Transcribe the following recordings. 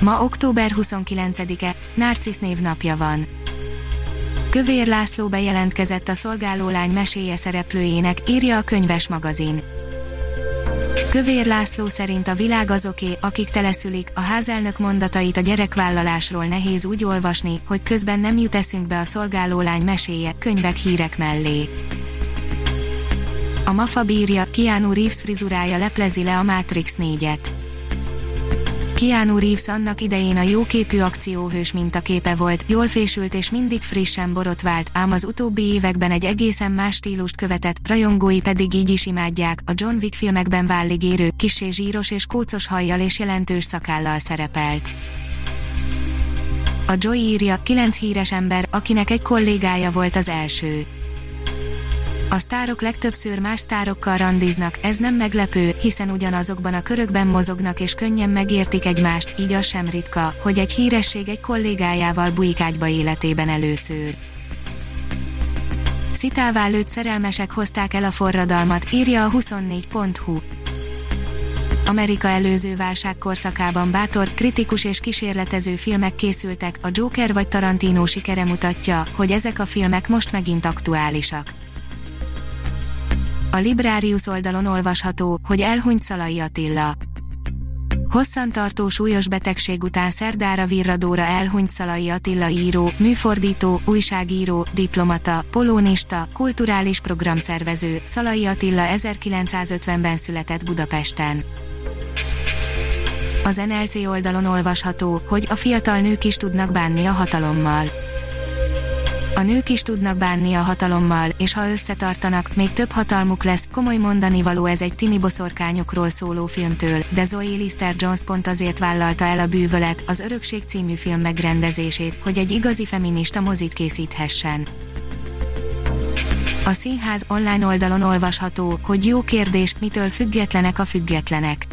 Ma október 29-e, Narcisz névnapja van. Kövér László bejelentkezett a szolgálólány meséje szereplőjének, írja a könyves magazin. Kövér László szerint a világ azoké, akik teleszülik, a házelnök mondatait a gyerekvállalásról nehéz úgy olvasni, hogy közben nem jut eszünkbe a szolgálólány meséje, könyvek hírek mellé. A MAFA bírja, Keanu Reeves frizurája leplezi le a Matrix 4-et. Keanu Reeves annak idején a jóképű akcióhős mintaképe volt, jól fésült és mindig frissen borotvált, ám az utóbbi években egy egészen más stílust követett, rajongói pedig így is imádják, a John Wick filmekben vállig érő, kisé zsíros és kócos hajjal és jelentős szakállal szerepelt. A Joy írja, kilenc híres ember, akinek egy kollégája volt az első. A sztárok legtöbbször más sztárokkal randiznak, ez nem meglepő, hiszen ugyanazokban a körökben mozognak és könnyen megértik egymást, így az sem ritka, hogy egy híresség egy kollégájával bujik ágyba életében először. Szitává lőtt szerelmesek hozták el a forradalmat, írja a 24.hu. Amerika előző válság korszakában bátor, kritikus és kísérletező filmek készültek, a Joker vagy Tarantino sikere mutatja, hogy ezek a filmek most megint aktuálisak. A Librarius oldalon olvasható, hogy elhunyt Szalai Attila. Hosszantartó súlyos betegség után szerdára virradóra elhunyt Szalai Attila író, műfordító, újságíró, diplomata, polónista, kulturális programszervező, Szalai Attila 1950-ben született Budapesten. Az NLC oldalon olvasható, hogy a fiatal nők is tudnak bánni a hatalommal a nők is tudnak bánni a hatalommal, és ha összetartanak, még több hatalmuk lesz, komoly mondani való ez egy tini boszorkányokról szóló filmtől, de Zoe Lister Jones pont azért vállalta el a bűvölet, az Örökség című film megrendezését, hogy egy igazi feminista mozit készíthessen. A színház online oldalon olvasható, hogy jó kérdés, mitől függetlenek a függetlenek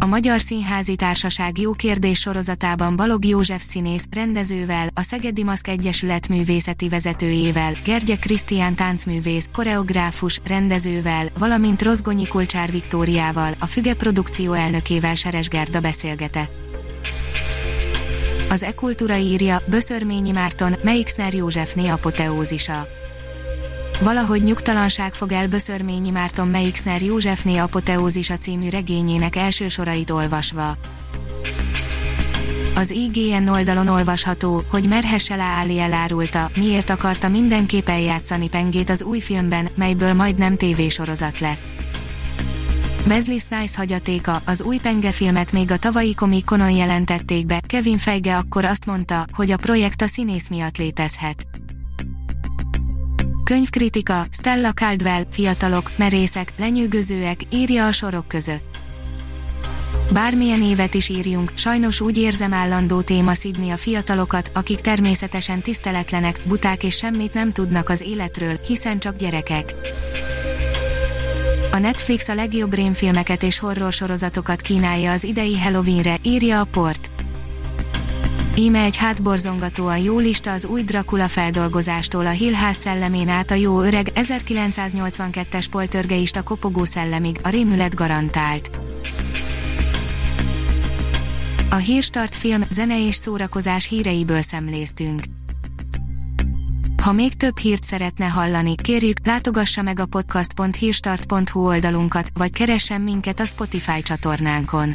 a Magyar Színházi Társaság Jó Kérdés sorozatában Balog József színész, rendezővel, a Szegedi Maszk Egyesület művészeti vezetőjével, Gergye Krisztián táncművész, koreográfus, rendezővel, valamint Rozgonyi Kulcsár Viktóriával, a Füge produkció elnökével Seres Gerda beszélgetett. Az E-Kultúra írja, Böszörményi Márton, Meixner Józsefné apoteózisa Valahogy nyugtalanság fog el Böszörményi Márton Meixner Józsefné apoteózisa című regényének első sorait olvasva. Az IGN oldalon olvasható, hogy Merhesse Ali elárulta, miért akarta mindenképp eljátszani Pengét az új filmben, melyből majdnem tévésorozat lett. Wesley Snipes hagyatéka, az új Penge filmet még a tavalyi Comic-Conon jelentették be, Kevin Feige akkor azt mondta, hogy a projekt a színész miatt létezhet. Könyvkritika, Stella Caldwell, fiatalok, merészek, lenyűgözőek, írja a sorok között. Bármilyen évet is írjunk, sajnos úgy érzem állandó téma szidni a fiatalokat, akik természetesen tiszteletlenek, buták és semmit nem tudnak az életről, hiszen csak gyerekek. A Netflix a legjobb rémfilmeket és horror sorozatokat kínálja az idei Halloweenre, írja a port. Íme egy a jó lista az új Dracula feldolgozástól a Hillház szellemén át a jó öreg 1982-es poltörgeista kopogó szellemig, a rémület garantált. A Hírstart film, zene és szórakozás híreiből szemléztünk. Ha még több hírt szeretne hallani, kérjük, látogassa meg a podcast.hírstart.hu oldalunkat, vagy keressen minket a Spotify csatornánkon